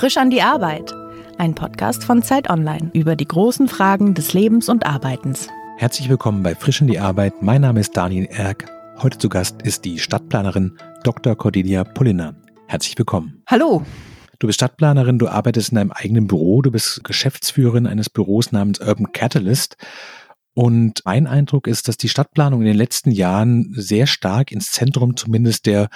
Frisch an die Arbeit. Ein Podcast von Zeit Online über die großen Fragen des Lebens und Arbeitens. Herzlich willkommen bei Frisch an die Arbeit. Mein Name ist Daniel Erck. Heute zu Gast ist die Stadtplanerin Dr. Cordelia Polliner. Herzlich willkommen. Hallo. Du bist Stadtplanerin, du arbeitest in deinem eigenen Büro, du bist Geschäftsführerin eines Büros namens Urban Catalyst. Und mein Eindruck ist, dass die Stadtplanung in den letzten Jahren sehr stark ins Zentrum zumindest der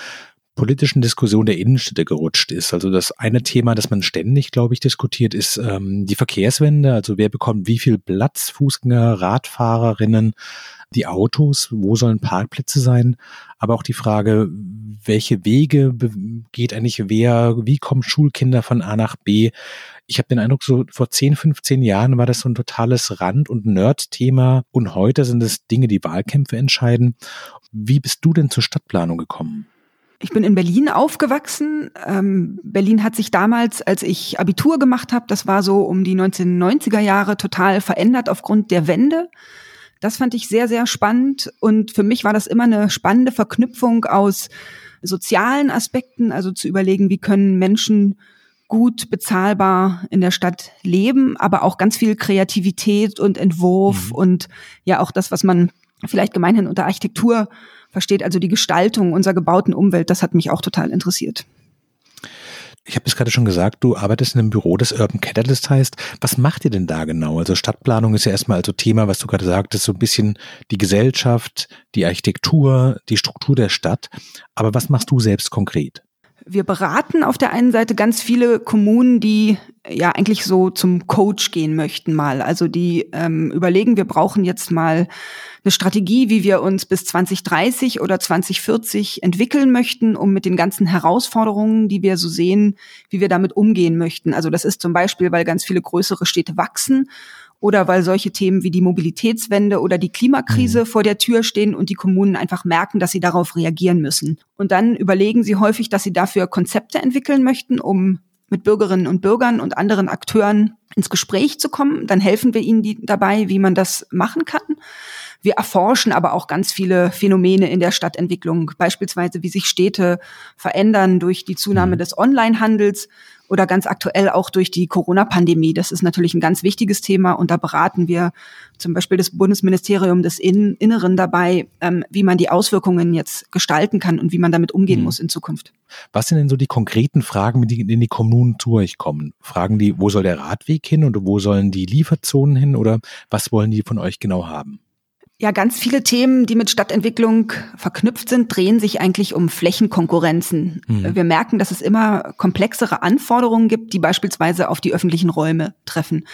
politischen Diskussion der Innenstädte gerutscht ist. Also das eine Thema, das man ständig, glaube ich, diskutiert, ist ähm, die Verkehrswende. Also wer bekommt wie viel Platz, Fußgänger, Radfahrerinnen, die Autos, wo sollen Parkplätze sein, aber auch die Frage, welche Wege geht eigentlich wer, wie kommen Schulkinder von A nach B. Ich habe den Eindruck, so vor 10, 15 Jahren war das so ein totales Rand- und Nerd-Thema und heute sind es Dinge, die Wahlkämpfe entscheiden. Wie bist du denn zur Stadtplanung gekommen? Ich bin in Berlin aufgewachsen. Ähm, Berlin hat sich damals, als ich Abitur gemacht habe, das war so um die 1990er Jahre, total verändert aufgrund der Wende. Das fand ich sehr, sehr spannend. Und für mich war das immer eine spannende Verknüpfung aus sozialen Aspekten, also zu überlegen, wie können Menschen gut bezahlbar in der Stadt leben, aber auch ganz viel Kreativität und Entwurf mhm. und ja auch das, was man vielleicht gemeinhin unter Architektur versteht, also die Gestaltung unserer gebauten Umwelt, das hat mich auch total interessiert. Ich habe es gerade schon gesagt, du arbeitest in einem Büro, das Urban Catalyst heißt. Was macht ihr denn da genau? Also Stadtplanung ist ja erstmal also Thema, was du gerade sagtest, so ein bisschen die Gesellschaft, die Architektur, die Struktur der Stadt. Aber was machst du selbst konkret? Wir beraten auf der einen Seite ganz viele Kommunen, die ja eigentlich so zum Coach gehen möchten mal. Also die ähm, überlegen, wir brauchen jetzt mal eine Strategie, wie wir uns bis 2030 oder 2040 entwickeln möchten, um mit den ganzen Herausforderungen, die wir so sehen, wie wir damit umgehen möchten. Also das ist zum Beispiel, weil ganz viele größere Städte wachsen oder weil solche Themen wie die Mobilitätswende oder die Klimakrise mhm. vor der Tür stehen und die Kommunen einfach merken, dass sie darauf reagieren müssen. Und dann überlegen sie häufig, dass sie dafür Konzepte entwickeln möchten, um mit Bürgerinnen und Bürgern und anderen Akteuren ins Gespräch zu kommen. Dann helfen wir ihnen die, dabei, wie man das machen kann. Wir erforschen aber auch ganz viele Phänomene in der Stadtentwicklung, beispielsweise wie sich Städte verändern durch die Zunahme mhm. des Onlinehandels oder ganz aktuell auch durch die Corona-Pandemie. Das ist natürlich ein ganz wichtiges Thema und da beraten wir zum Beispiel das Bundesministerium des Inneren dabei, ähm, wie man die Auswirkungen jetzt gestalten kann und wie man damit umgehen mhm. muss in Zukunft. Was sind denn so die konkreten Fragen, die in die Kommunen zu euch kommen? Fragen die, wo soll der Radweg hin und wo sollen die Lieferzonen hin oder was wollen die von euch genau haben? Ja, ganz viele Themen, die mit Stadtentwicklung verknüpft sind, drehen sich eigentlich um Flächenkonkurrenzen. Mhm. Wir merken, dass es immer komplexere Anforderungen gibt, die beispielsweise auf die öffentlichen Räume treffen.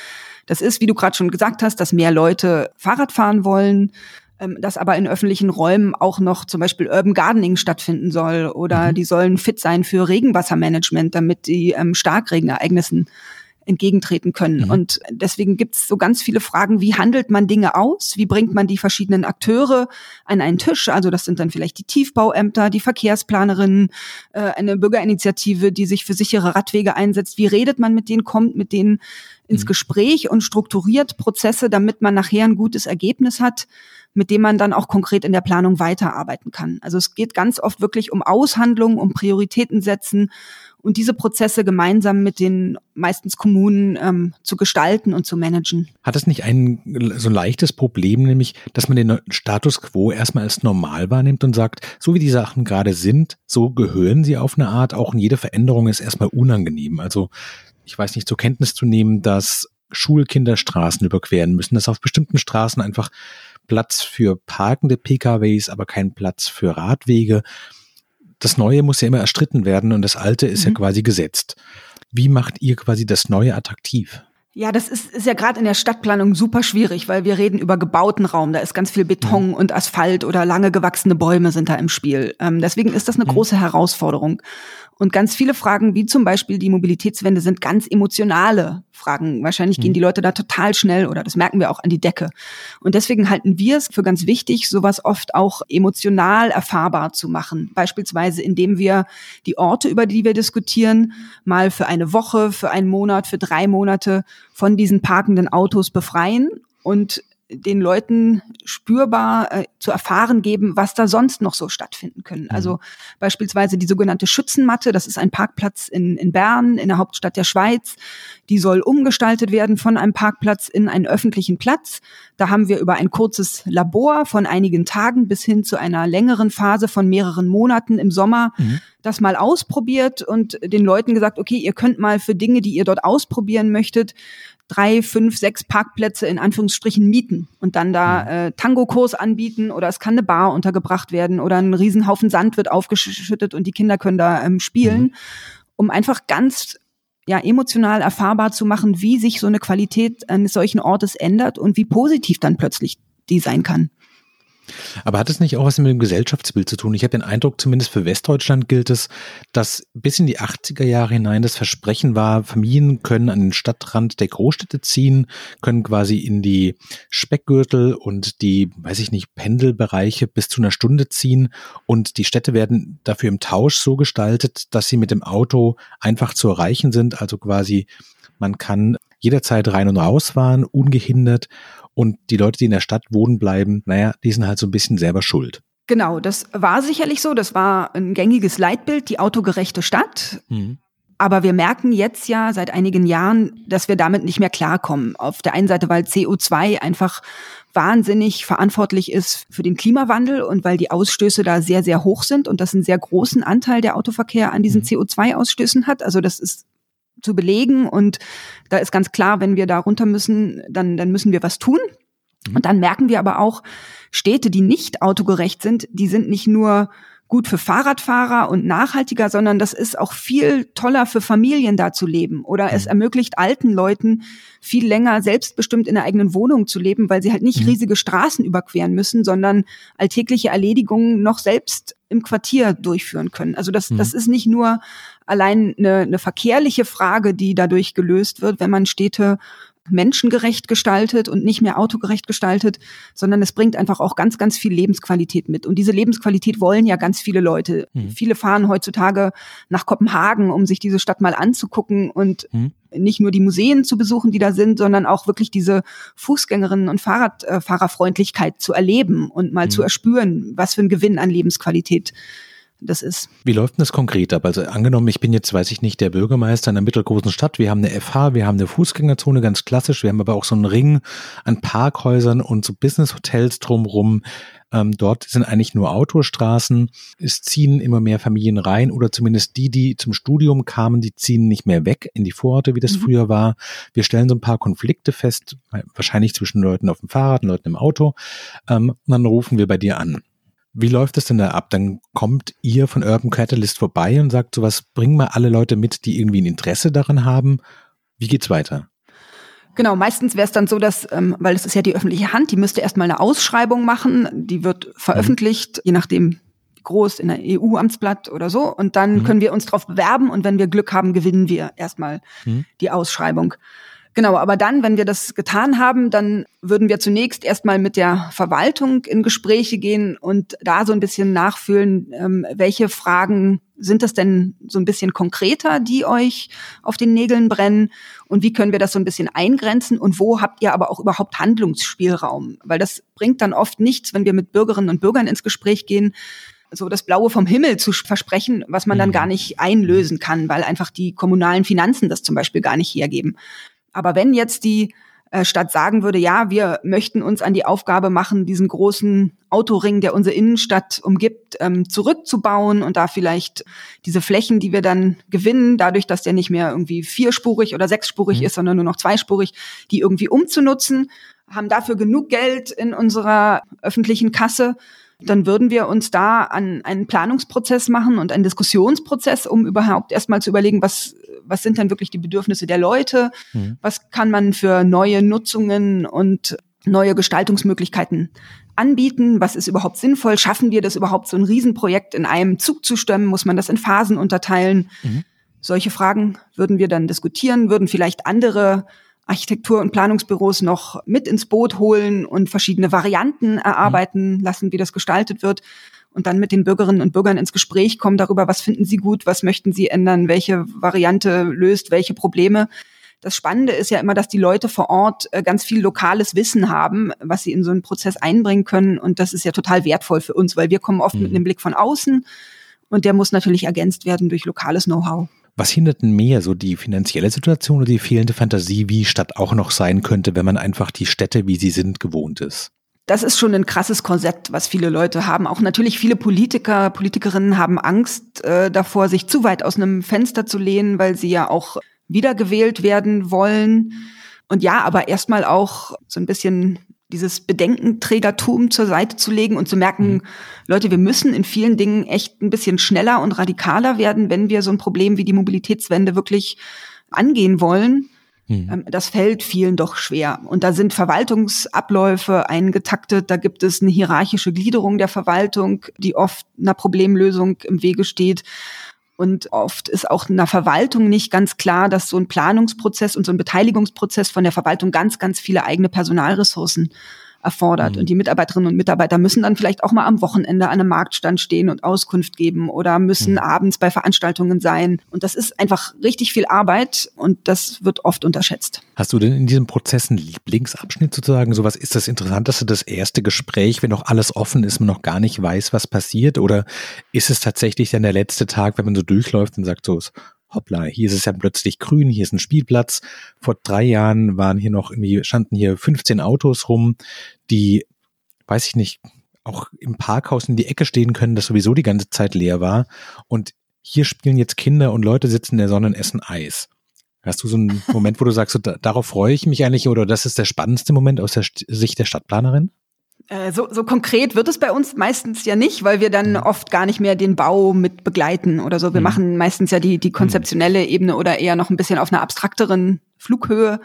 Das ist, wie du gerade schon gesagt hast, dass mehr Leute Fahrrad fahren wollen, ähm, dass aber in öffentlichen Räumen auch noch zum Beispiel Urban Gardening stattfinden soll oder mhm. die sollen fit sein für Regenwassermanagement, damit die ähm, Starkregenereignissen entgegentreten können. Mhm. Und deswegen gibt es so ganz viele Fragen, wie handelt man Dinge aus? Wie bringt man die verschiedenen Akteure an einen Tisch? Also das sind dann vielleicht die Tiefbauämter, die Verkehrsplanerinnen, äh, eine Bürgerinitiative, die sich für sichere Radwege einsetzt. Wie redet man mit denen, kommt mit denen ins mhm. Gespräch und strukturiert Prozesse, damit man nachher ein gutes Ergebnis hat, mit dem man dann auch konkret in der Planung weiterarbeiten kann. Also es geht ganz oft wirklich um Aushandlungen, um Prioritäten setzen und diese Prozesse gemeinsam mit den meistens Kommunen ähm, zu gestalten und zu managen. Hat es nicht ein so ein leichtes Problem, nämlich, dass man den Status quo erstmal als normal wahrnimmt und sagt, so wie die Sachen gerade sind, so gehören sie auf eine Art, auch jede Veränderung ist erstmal unangenehm. Also ich weiß nicht, zur Kenntnis zu nehmen, dass Schulkinder Straßen überqueren müssen, dass auf bestimmten Straßen einfach Platz für parkende PKWs, aber kein Platz für Radwege das Neue muss ja immer erstritten werden und das Alte ist mhm. ja quasi gesetzt. Wie macht ihr quasi das Neue attraktiv? Ja, das ist, ist ja gerade in der Stadtplanung super schwierig, weil wir reden über gebauten Raum. Da ist ganz viel Beton mhm. und Asphalt oder lange gewachsene Bäume sind da im Spiel. Ähm, deswegen ist das eine mhm. große Herausforderung. Und ganz viele Fragen, wie zum Beispiel die Mobilitätswende, sind ganz emotionale Fragen. Wahrscheinlich mhm. gehen die Leute da total schnell oder das merken wir auch an die Decke. Und deswegen halten wir es für ganz wichtig, sowas oft auch emotional erfahrbar zu machen. Beispielsweise, indem wir die Orte, über die wir diskutieren, mal für eine Woche, für einen Monat, für drei Monate von diesen parkenden Autos befreien und den Leuten spürbar äh, zu erfahren geben, was da sonst noch so stattfinden können. Mhm. Also beispielsweise die sogenannte Schützenmatte, das ist ein Parkplatz in, in Bern, in der Hauptstadt der Schweiz. Die soll umgestaltet werden von einem Parkplatz in einen öffentlichen Platz. Da haben wir über ein kurzes Labor von einigen Tagen bis hin zu einer längeren Phase von mehreren Monaten im Sommer mhm. das mal ausprobiert und den Leuten gesagt, okay, ihr könnt mal für Dinge, die ihr dort ausprobieren möchtet, drei, fünf, sechs Parkplätze in Anführungsstrichen mieten und dann da mhm. äh, Tango-Kurs anbieten oder es kann eine Bar untergebracht werden oder ein Riesenhaufen Sand wird aufgeschüttet und die Kinder können da ähm, spielen, mhm. um einfach ganz ja, emotional erfahrbar zu machen, wie sich so eine Qualität eines solchen Ortes ändert und wie positiv dann plötzlich die sein kann. Aber hat es nicht auch was mit dem Gesellschaftsbild zu tun? Ich habe den Eindruck, zumindest für Westdeutschland gilt es, dass bis in die 80er Jahre hinein das Versprechen war, Familien können an den Stadtrand der Großstädte ziehen, können quasi in die Speckgürtel und die, weiß ich nicht, Pendelbereiche bis zu einer Stunde ziehen und die Städte werden dafür im Tausch so gestaltet, dass sie mit dem Auto einfach zu erreichen sind. Also quasi man kann jederzeit rein und raus fahren, ungehindert und die Leute, die in der Stadt wohnen bleiben, naja, die sind halt so ein bisschen selber schuld. Genau, das war sicherlich so. Das war ein gängiges Leitbild, die autogerechte Stadt. Mhm. Aber wir merken jetzt ja seit einigen Jahren, dass wir damit nicht mehr klarkommen. Auf der einen Seite, weil CO2 einfach wahnsinnig verantwortlich ist für den Klimawandel und weil die Ausstöße da sehr, sehr hoch sind und das einen sehr großen Anteil der Autoverkehr an diesen mhm. CO2-Ausstößen hat. Also das ist zu belegen. Und da ist ganz klar, wenn wir da runter müssen, dann, dann müssen wir was tun. Mhm. Und dann merken wir aber auch, Städte, die nicht autogerecht sind, die sind nicht nur gut für Fahrradfahrer und nachhaltiger, sondern das ist auch viel toller für Familien da zu leben. Oder es mhm. ermöglicht alten Leuten viel länger selbstbestimmt in der eigenen Wohnung zu leben, weil sie halt nicht mhm. riesige Straßen überqueren müssen, sondern alltägliche Erledigungen noch selbst im Quartier durchführen können. Also das, mhm. das ist nicht nur allein eine, eine verkehrliche Frage, die dadurch gelöst wird, wenn man Städte menschengerecht gestaltet und nicht mehr autogerecht gestaltet, sondern es bringt einfach auch ganz, ganz viel Lebensqualität mit. Und diese Lebensqualität wollen ja ganz viele Leute. Mhm. Viele fahren heutzutage nach Kopenhagen, um sich diese Stadt mal anzugucken und mhm. nicht nur die Museen zu besuchen, die da sind, sondern auch wirklich diese Fußgängerinnen und Fahrradfahrerfreundlichkeit zu erleben und mal mhm. zu erspüren, was für ein Gewinn an Lebensqualität das ist. Wie läuft denn das konkret ab? Also angenommen, ich bin jetzt, weiß ich nicht, der Bürgermeister einer mittelgroßen Stadt. Wir haben eine FH, wir haben eine Fußgängerzone, ganz klassisch. Wir haben aber auch so einen Ring an Parkhäusern und so Business-Hotels drumrum. Ähm, dort sind eigentlich nur Autostraßen. Es ziehen immer mehr Familien rein oder zumindest die, die zum Studium kamen, die ziehen nicht mehr weg in die Vororte, wie das mhm. früher war. Wir stellen so ein paar Konflikte fest, wahrscheinlich zwischen Leuten auf dem Fahrrad und Leuten im Auto. Ähm, und dann rufen wir bei dir an. Wie läuft es denn da ab? Dann kommt ihr von Urban Catalyst vorbei und sagt sowas, bring mal alle Leute mit, die irgendwie ein Interesse daran haben. Wie geht's weiter? Genau, meistens wäre es dann so, dass, ähm, weil es ist ja die öffentliche Hand, die müsste erstmal eine Ausschreibung machen, die wird veröffentlicht, mhm. je nachdem groß in der EU-Amtsblatt oder so. Und dann mhm. können wir uns darauf bewerben und wenn wir Glück haben, gewinnen wir erstmal mhm. die Ausschreibung. Genau, aber dann, wenn wir das getan haben, dann würden wir zunächst erstmal mit der Verwaltung in Gespräche gehen und da so ein bisschen nachfühlen, ähm, welche Fragen sind das denn so ein bisschen konkreter, die euch auf den Nägeln brennen und wie können wir das so ein bisschen eingrenzen und wo habt ihr aber auch überhaupt Handlungsspielraum? Weil das bringt dann oft nichts, wenn wir mit Bürgerinnen und Bürgern ins Gespräch gehen, so das Blaue vom Himmel zu versprechen, was man dann mhm. gar nicht einlösen kann, weil einfach die kommunalen Finanzen das zum Beispiel gar nicht hergeben. Aber wenn jetzt die äh, Stadt sagen würde, ja, wir möchten uns an die Aufgabe machen, diesen großen Autoring, der unsere Innenstadt umgibt, ähm, zurückzubauen und da vielleicht diese Flächen, die wir dann gewinnen, dadurch, dass der nicht mehr irgendwie vierspurig oder sechsspurig mhm. ist, sondern nur noch zweispurig, die irgendwie umzunutzen, haben dafür genug Geld in unserer öffentlichen Kasse, dann würden wir uns da an einen Planungsprozess machen und einen Diskussionsprozess, um überhaupt erstmal zu überlegen, was was sind denn wirklich die Bedürfnisse der Leute, mhm. was kann man für neue Nutzungen und neue Gestaltungsmöglichkeiten anbieten, was ist überhaupt sinnvoll, schaffen wir das überhaupt, so ein Riesenprojekt in einem Zug zu stemmen, muss man das in Phasen unterteilen. Mhm. Solche Fragen würden wir dann diskutieren, würden vielleicht andere Architektur- und Planungsbüros noch mit ins Boot holen und verschiedene Varianten erarbeiten mhm. lassen, wie das gestaltet wird und dann mit den Bürgerinnen und Bürgern ins Gespräch kommen darüber, was finden sie gut, was möchten sie ändern, welche Variante löst welche Probleme. Das Spannende ist ja immer, dass die Leute vor Ort äh, ganz viel lokales Wissen haben, was sie in so einen Prozess einbringen können. Und das ist ja total wertvoll für uns, weil wir kommen oft mhm. mit einem Blick von außen und der muss natürlich ergänzt werden durch lokales Know-how. Was hindert denn mehr, so die finanzielle Situation oder die fehlende Fantasie, wie Stadt auch noch sein könnte, wenn man einfach die Städte, wie sie sind, gewohnt ist? Das ist schon ein krasses Korsett, was viele Leute haben. Auch natürlich viele Politiker, Politikerinnen haben Angst äh, davor, sich zu weit aus einem Fenster zu lehnen, weil sie ja auch wiedergewählt werden wollen. Und ja, aber erstmal auch so ein bisschen dieses Bedenkenträgertum zur Seite zu legen und zu merken, mhm. Leute, wir müssen in vielen Dingen echt ein bisschen schneller und radikaler werden, wenn wir so ein Problem wie die Mobilitätswende wirklich angehen wollen. Mhm. Das fällt vielen doch schwer. Und da sind Verwaltungsabläufe eingetaktet, da gibt es eine hierarchische Gliederung der Verwaltung, die oft einer Problemlösung im Wege steht. Und oft ist auch einer Verwaltung nicht ganz klar, dass so ein Planungsprozess und so ein Beteiligungsprozess von der Verwaltung ganz, ganz viele eigene Personalressourcen erfordert. Mhm. Und die Mitarbeiterinnen und Mitarbeiter müssen dann vielleicht auch mal am Wochenende an einem Marktstand stehen und Auskunft geben oder müssen mhm. abends bei Veranstaltungen sein. Und das ist einfach richtig viel Arbeit und das wird oft unterschätzt. Hast du denn in diesem Prozess einen Lieblingsabschnitt sozusagen? Sowas ist das Interessanteste, das erste Gespräch, wenn noch alles offen ist, man noch gar nicht weiß, was passiert? Oder ist es tatsächlich dann der letzte Tag, wenn man so durchläuft und sagt so, hoppla, hier ist es ja plötzlich grün, hier ist ein Spielplatz. Vor drei Jahren waren hier noch irgendwie, standen hier 15 Autos rum, die, weiß ich nicht, auch im Parkhaus in die Ecke stehen können, das sowieso die ganze Zeit leer war. Und hier spielen jetzt Kinder und Leute sitzen in der Sonne und essen Eis. Hast du so einen Moment, wo du sagst, so, darauf freue ich mich eigentlich oder das ist der spannendste Moment aus der Sicht der Stadtplanerin? Äh, so, so konkret wird es bei uns meistens ja nicht, weil wir dann mhm. oft gar nicht mehr den Bau mit begleiten oder so. Wir mhm. machen meistens ja die, die konzeptionelle Ebene oder eher noch ein bisschen auf einer abstrakteren Flughöhe.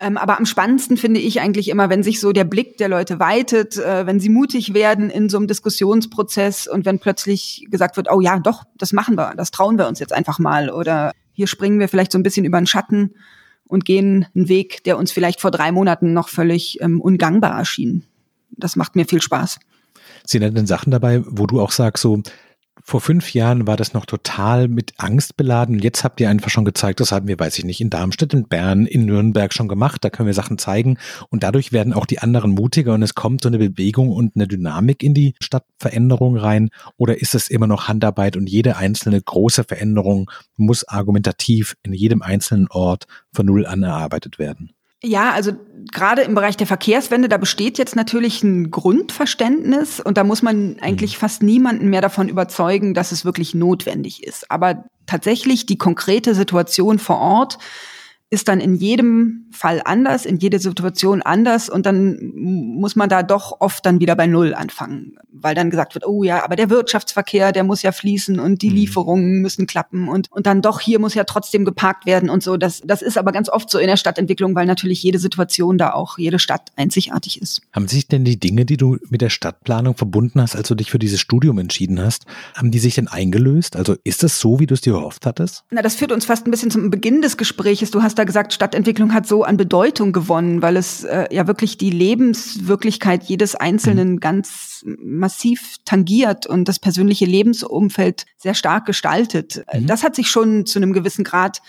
Ähm, aber am spannendsten finde ich eigentlich immer, wenn sich so der Blick der Leute weitet, äh, wenn sie mutig werden in so einem Diskussionsprozess und wenn plötzlich gesagt wird, oh ja, doch, das machen wir, das trauen wir uns jetzt einfach mal oder hier springen wir vielleicht so ein bisschen über den Schatten und gehen einen Weg, der uns vielleicht vor drei Monaten noch völlig ähm, ungangbar erschien das macht mir viel Spaß. Da denn Sachen dabei, wo du auch sagst, so, vor fünf Jahren war das noch total mit Angst beladen. Jetzt habt ihr einfach schon gezeigt, das haben wir, weiß ich nicht, in Darmstadt, in Bern, in Nürnberg schon gemacht. Da können wir Sachen zeigen. Und dadurch werden auch die anderen mutiger und es kommt so eine Bewegung und eine Dynamik in die Stadtveränderung rein. Oder ist es immer noch Handarbeit und jede einzelne große Veränderung muss argumentativ in jedem einzelnen Ort von Null an erarbeitet werden? Ja, also gerade im Bereich der Verkehrswende, da besteht jetzt natürlich ein Grundverständnis und da muss man eigentlich mhm. fast niemanden mehr davon überzeugen, dass es wirklich notwendig ist. Aber tatsächlich die konkrete Situation vor Ort ist dann in jedem Fall anders, in jeder Situation anders und dann muss man da doch oft dann wieder bei Null anfangen, weil dann gesagt wird, oh ja, aber der Wirtschaftsverkehr, der muss ja fließen und die mhm. Lieferungen müssen klappen und, und dann doch hier muss ja trotzdem geparkt werden und so. Das, das ist aber ganz oft so in der Stadtentwicklung, weil natürlich jede Situation da auch, jede Stadt einzigartig ist. Haben sich denn die Dinge, die du mit der Stadtplanung verbunden hast, als du dich für dieses Studium entschieden hast, haben die sich denn eingelöst? Also ist das so, wie du es dir erhofft hattest? Na, das führt uns fast ein bisschen zum Beginn des Gespräches. Du hast da gesagt, Stadtentwicklung hat so an Bedeutung gewonnen, weil es äh, ja wirklich die Lebenswirklichkeit jedes Einzelnen mhm. ganz massiv tangiert und das persönliche Lebensumfeld sehr stark gestaltet. Mhm. Das hat sich schon zu einem gewissen Grad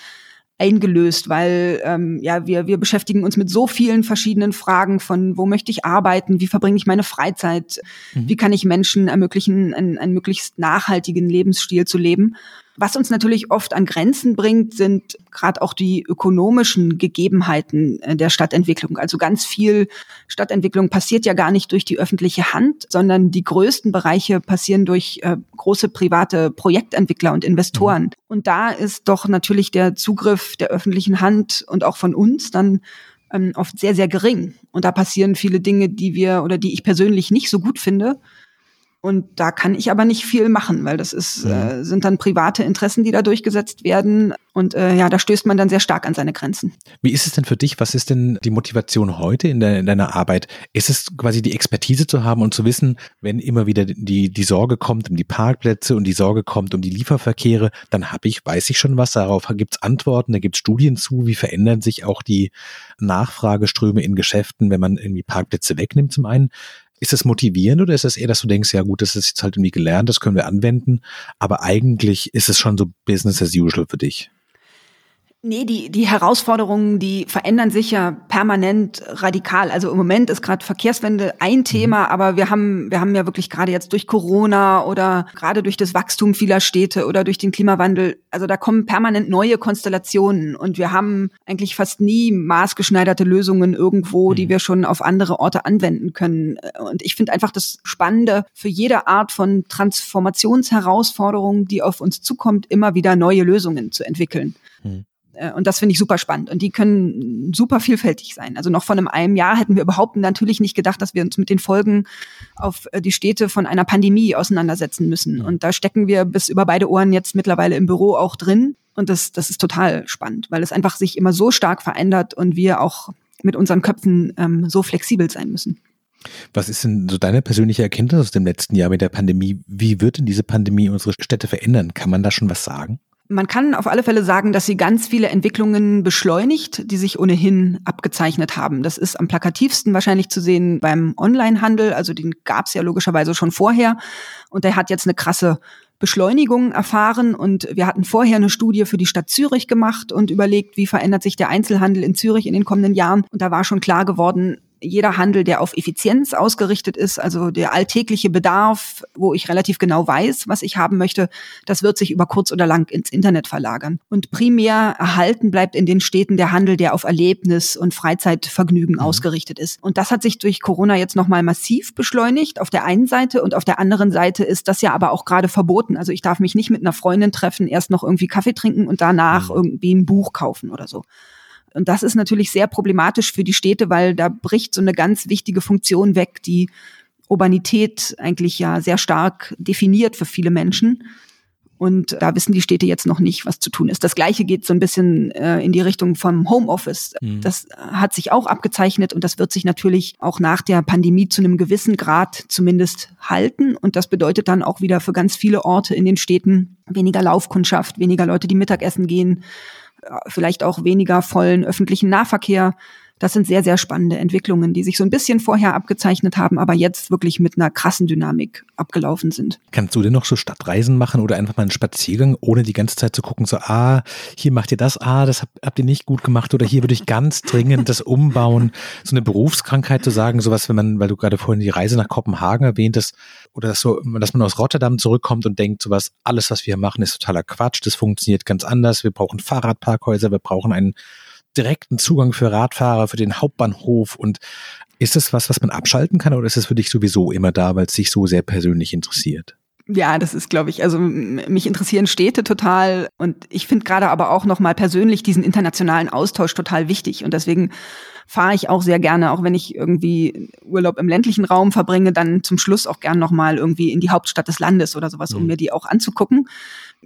eingelöst, weil ähm, ja wir wir beschäftigen uns mit so vielen verschiedenen Fragen von wo möchte ich arbeiten, wie verbringe ich meine Freizeit, mhm. wie kann ich Menschen ermöglichen, einen, einen möglichst nachhaltigen Lebensstil zu leben. Was uns natürlich oft an Grenzen bringt, sind gerade auch die ökonomischen Gegebenheiten äh, der Stadtentwicklung. Also ganz viel Stadtentwicklung passiert ja gar nicht durch die öffentliche Hand, sondern die größten Bereiche passieren durch äh, große private Projektentwickler und Investoren. Mhm. Und da ist doch natürlich der Zugriff der öffentlichen Hand und auch von uns dann ähm, oft sehr, sehr gering. Und da passieren viele Dinge, die wir oder die ich persönlich nicht so gut finde. Und da kann ich aber nicht viel machen, weil das ist, mhm. äh, sind dann private Interessen, die da durchgesetzt werden. Und äh, ja, da stößt man dann sehr stark an seine Grenzen. Wie ist es denn für dich? Was ist denn die Motivation heute in, de in deiner Arbeit? Ist es quasi die Expertise zu haben und zu wissen, wenn immer wieder die, die Sorge kommt um die Parkplätze und die Sorge kommt um die Lieferverkehre, dann habe ich, weiß ich schon was darauf, gibt es Antworten, da gibt es Studien zu, wie verändern sich auch die Nachfrageströme in Geschäften, wenn man irgendwie Parkplätze wegnimmt zum einen. Ist das motivierend oder ist es eher, dass du denkst, ja gut, das ist jetzt halt irgendwie gelernt, das können wir anwenden, aber eigentlich ist es schon so Business as usual für dich? Nee, die, die Herausforderungen, die verändern sich ja permanent radikal. Also im Moment ist gerade Verkehrswende ein mhm. Thema, aber wir haben, wir haben ja wirklich gerade jetzt durch Corona oder gerade durch das Wachstum vieler Städte oder durch den Klimawandel, also da kommen permanent neue Konstellationen und wir haben eigentlich fast nie maßgeschneiderte Lösungen irgendwo, die mhm. wir schon auf andere Orte anwenden können. Und ich finde einfach das Spannende für jede Art von Transformationsherausforderung, die auf uns zukommt, immer wieder neue Lösungen zu entwickeln. Mhm. Äh, und das finde ich super spannend. Und die können super vielfältig sein. Also noch vor einem, einem Jahr hätten wir überhaupt natürlich nicht gedacht, dass wir uns mit den Folgen auf äh, die Städte von einer Pandemie auseinandersetzen müssen. Und da stecken wir bis über beide Ohren jetzt mittlerweile im Büro auch drin. Und das, das ist total spannend, weil es einfach sich immer so stark verändert und wir auch mit unseren Köpfen ähm, so flexibel sein müssen. Was ist denn so deine persönliche Erkenntnis aus dem letzten Jahr mit der Pandemie? Wie wird denn diese Pandemie unsere Städte verändern? Kann man da schon was sagen? Man kann auf alle Fälle sagen, dass sie ganz viele Entwicklungen beschleunigt, die sich ohnehin abgezeichnet haben. Das ist am plakativsten wahrscheinlich zu sehen beim Onlinehandel. Also den gab es ja logischerweise schon vorher. Und der hat jetzt eine krasse Beschleunigung erfahren. Und wir hatten vorher eine Studie für die Stadt Zürich gemacht und überlegt, wie verändert sich der Einzelhandel in Zürich in den kommenden Jahren. Und da war schon klar geworden, jeder Handel, der auf Effizienz ausgerichtet ist, also der alltägliche Bedarf, wo ich relativ genau weiß, was ich haben möchte, das wird sich über kurz oder lang ins Internet verlagern. Und primär erhalten bleibt in den Städten der Handel, der auf Erlebnis und Freizeitvergnügen mhm. ausgerichtet ist. Und das hat sich durch Corona jetzt nochmal massiv beschleunigt auf der einen Seite und auf der anderen Seite ist das ja aber auch gerade verboten. Also ich darf mich nicht mit einer Freundin treffen, erst noch irgendwie Kaffee trinken und danach mhm. irgendwie ein Buch kaufen oder so. Und das ist natürlich sehr problematisch für die Städte, weil da bricht so eine ganz wichtige Funktion weg, die Urbanität eigentlich ja sehr stark definiert für viele Menschen. Und da wissen die Städte jetzt noch nicht, was zu tun ist. Das Gleiche geht so ein bisschen äh, in die Richtung vom Homeoffice. Mhm. Das hat sich auch abgezeichnet und das wird sich natürlich auch nach der Pandemie zu einem gewissen Grad zumindest halten. Und das bedeutet dann auch wieder für ganz viele Orte in den Städten weniger Laufkundschaft, weniger Leute, die Mittagessen gehen, vielleicht auch weniger vollen öffentlichen Nahverkehr. Das sind sehr, sehr spannende Entwicklungen, die sich so ein bisschen vorher abgezeichnet haben, aber jetzt wirklich mit einer krassen Dynamik abgelaufen sind. Kannst du denn noch so Stadtreisen machen oder einfach mal einen Spaziergang, ohne die ganze Zeit zu gucken, so, ah, hier macht ihr das, ah, das habt, habt ihr nicht gut gemacht oder hier würde ich ganz dringend das umbauen. So eine Berufskrankheit zu sagen, sowas, wenn man, weil du gerade vorhin die Reise nach Kopenhagen erwähntest, oder dass so, dass man aus Rotterdam zurückkommt und denkt, sowas, alles, was wir machen, ist totaler Quatsch, das funktioniert ganz anders, wir brauchen Fahrradparkhäuser, wir brauchen einen direkten Zugang für Radfahrer, für den Hauptbahnhof und ist das was, was man abschalten kann oder ist es für dich sowieso immer da, weil es dich so sehr persönlich interessiert? Ja, das ist, glaube ich, also mich interessieren Städte total und ich finde gerade aber auch nochmal persönlich diesen internationalen Austausch total wichtig und deswegen fahre ich auch sehr gerne, auch wenn ich irgendwie Urlaub im ländlichen Raum verbringe, dann zum Schluss auch gern nochmal irgendwie in die Hauptstadt des Landes oder sowas, um mhm. mir die auch anzugucken.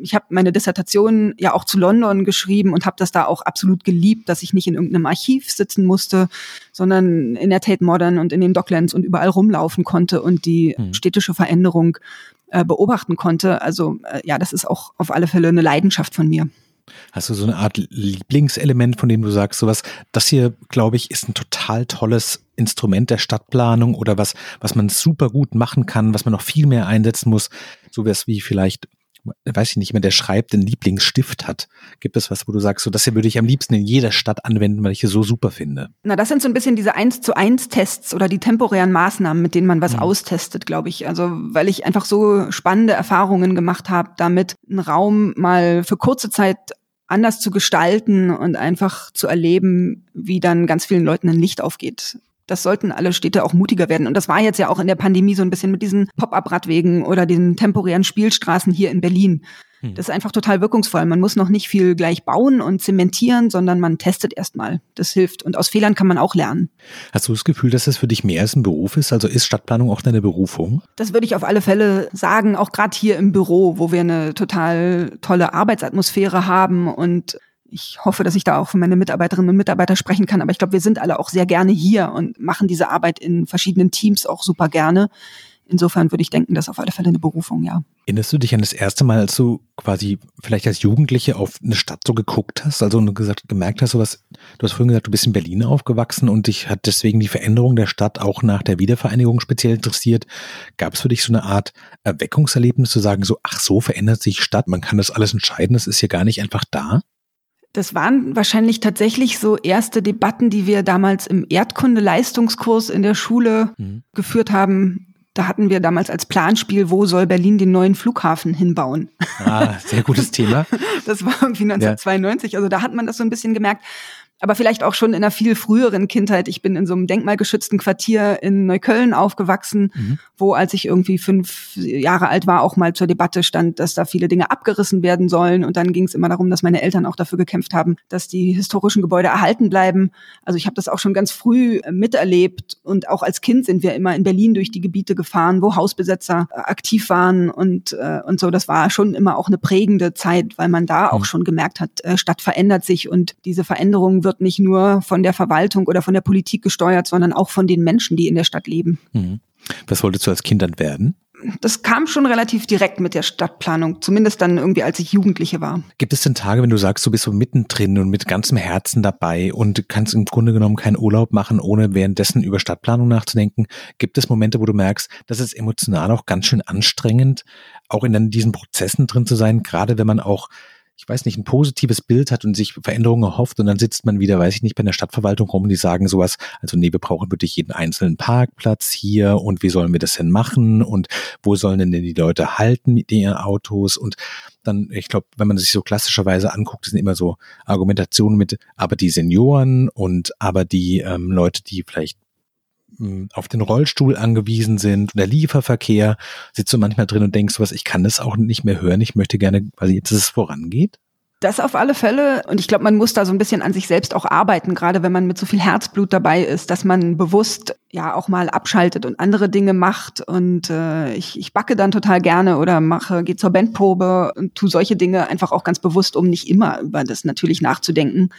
Ich habe meine Dissertation ja auch zu London geschrieben und habe das da auch absolut geliebt, dass ich nicht in irgendeinem Archiv sitzen musste, sondern in der Tate Modern und in den Docklands und überall rumlaufen konnte und die mhm. städtische Veränderung äh, beobachten konnte. Also äh, ja, das ist auch auf alle Fälle eine Leidenschaft von mir. Hast du so eine Art Lieblingselement, von dem du sagst, sowas, das hier, glaube ich, ist ein total tolles Instrument der Stadtplanung oder was, was man super gut machen kann, was man noch viel mehr einsetzen muss, so was wie vielleicht weiß ich nicht mehr, der schreibt, einen Lieblingsstift hat. Gibt es was, wo du sagst, so das hier würde ich am liebsten in jeder Stadt anwenden, weil ich es so super finde? Na, das sind so ein bisschen diese eins zu eins Tests oder die temporären Maßnahmen, mit denen man was mhm. austestet, glaube ich. Also, weil ich einfach so spannende Erfahrungen gemacht habe, damit einen Raum mal für kurze Zeit anders zu gestalten und einfach zu erleben, wie dann ganz vielen Leuten ein Licht aufgeht. Das sollten alle Städte auch mutiger werden. Und das war jetzt ja auch in der Pandemie so ein bisschen mit diesen Pop-up-Radwegen oder den temporären Spielstraßen hier in Berlin. Hm. Das ist einfach total wirkungsvoll. Man muss noch nicht viel gleich bauen und zementieren, sondern man testet erstmal. Das hilft. Und aus Fehlern kann man auch lernen. Hast du das Gefühl, dass es für dich mehr als ein Beruf ist? Also ist Stadtplanung auch deine Berufung? Das würde ich auf alle Fälle sagen, auch gerade hier im Büro, wo wir eine total tolle Arbeitsatmosphäre haben und ich hoffe, dass ich da auch für meine Mitarbeiterinnen und Mitarbeiter sprechen kann, aber ich glaube, wir sind alle auch sehr gerne hier und machen diese Arbeit in verschiedenen Teams auch super gerne. Insofern würde ich denken, das ist auf alle Fälle eine Berufung, ja. Erinnerst du dich an das erste Mal, als du quasi vielleicht als Jugendliche auf eine Stadt so geguckt hast, also gesagt, gemerkt hast, sowas, du hast vorhin gesagt, du bist in Berlin aufgewachsen und dich hat deswegen die Veränderung der Stadt auch nach der Wiedervereinigung speziell interessiert. Gab es für dich so eine Art Erweckungserlebnis zu sagen, so, ach so verändert sich Stadt, man kann das alles entscheiden, das ist hier gar nicht einfach da? Das waren wahrscheinlich tatsächlich so erste Debatten, die wir damals im Erdkunde-Leistungskurs in der Schule mhm. geführt haben. Da hatten wir damals als Planspiel, wo soll Berlin den neuen Flughafen hinbauen? Ah, sehr gutes Thema. Das war irgendwie 1992. Ja. Also da hat man das so ein bisschen gemerkt aber vielleicht auch schon in einer viel früheren Kindheit. Ich bin in so einem denkmalgeschützten Quartier in Neukölln aufgewachsen, mhm. wo als ich irgendwie fünf Jahre alt war, auch mal zur Debatte stand, dass da viele Dinge abgerissen werden sollen. Und dann ging es immer darum, dass meine Eltern auch dafür gekämpft haben, dass die historischen Gebäude erhalten bleiben. Also ich habe das auch schon ganz früh äh, miterlebt. Und auch als Kind sind wir immer in Berlin durch die Gebiete gefahren, wo Hausbesetzer äh, aktiv waren und, äh, und so. Das war schon immer auch eine prägende Zeit, weil man da auch mhm. schon gemerkt hat, Stadt verändert sich und diese Veränderung wird nicht nur von der Verwaltung oder von der Politik gesteuert, sondern auch von den Menschen, die in der Stadt leben. Mhm. Was wolltest du als Kind dann werden? das kam schon relativ direkt mit der Stadtplanung, zumindest dann irgendwie, als ich Jugendliche war. Gibt es denn Tage, wenn du sagst, du bist so mittendrin und mit ganzem Herzen dabei und kannst im Grunde genommen keinen Urlaub machen, ohne währenddessen über Stadtplanung nachzudenken? Gibt es Momente, wo du merkst, das ist emotional auch ganz schön anstrengend, auch in diesen Prozessen drin zu sein, gerade wenn man auch ich weiß nicht, ein positives Bild hat und sich Veränderungen erhofft und dann sitzt man wieder, weiß ich nicht, bei der Stadtverwaltung rum und die sagen sowas, also nee, wir brauchen wirklich jeden einzelnen Parkplatz hier und wie sollen wir das denn machen und wo sollen denn die Leute halten mit ihren Autos? Und dann, ich glaube, wenn man sich so klassischerweise anguckt, sind immer so Argumentationen mit, aber die Senioren und aber die ähm, Leute, die vielleicht auf den Rollstuhl angewiesen sind, der Lieferverkehr, sitzt du manchmal drin und denkst was, ich kann das auch nicht mehr hören, ich möchte gerne quasi jetzt, dass es vorangeht? Das auf alle Fälle. Und ich glaube, man muss da so ein bisschen an sich selbst auch arbeiten, gerade wenn man mit so viel Herzblut dabei ist, dass man bewusst ja auch mal abschaltet und andere Dinge macht. Und äh, ich, ich backe dann total gerne oder mache, gehe zur Bandprobe und tu solche Dinge einfach auch ganz bewusst, um nicht immer über das natürlich nachzudenken.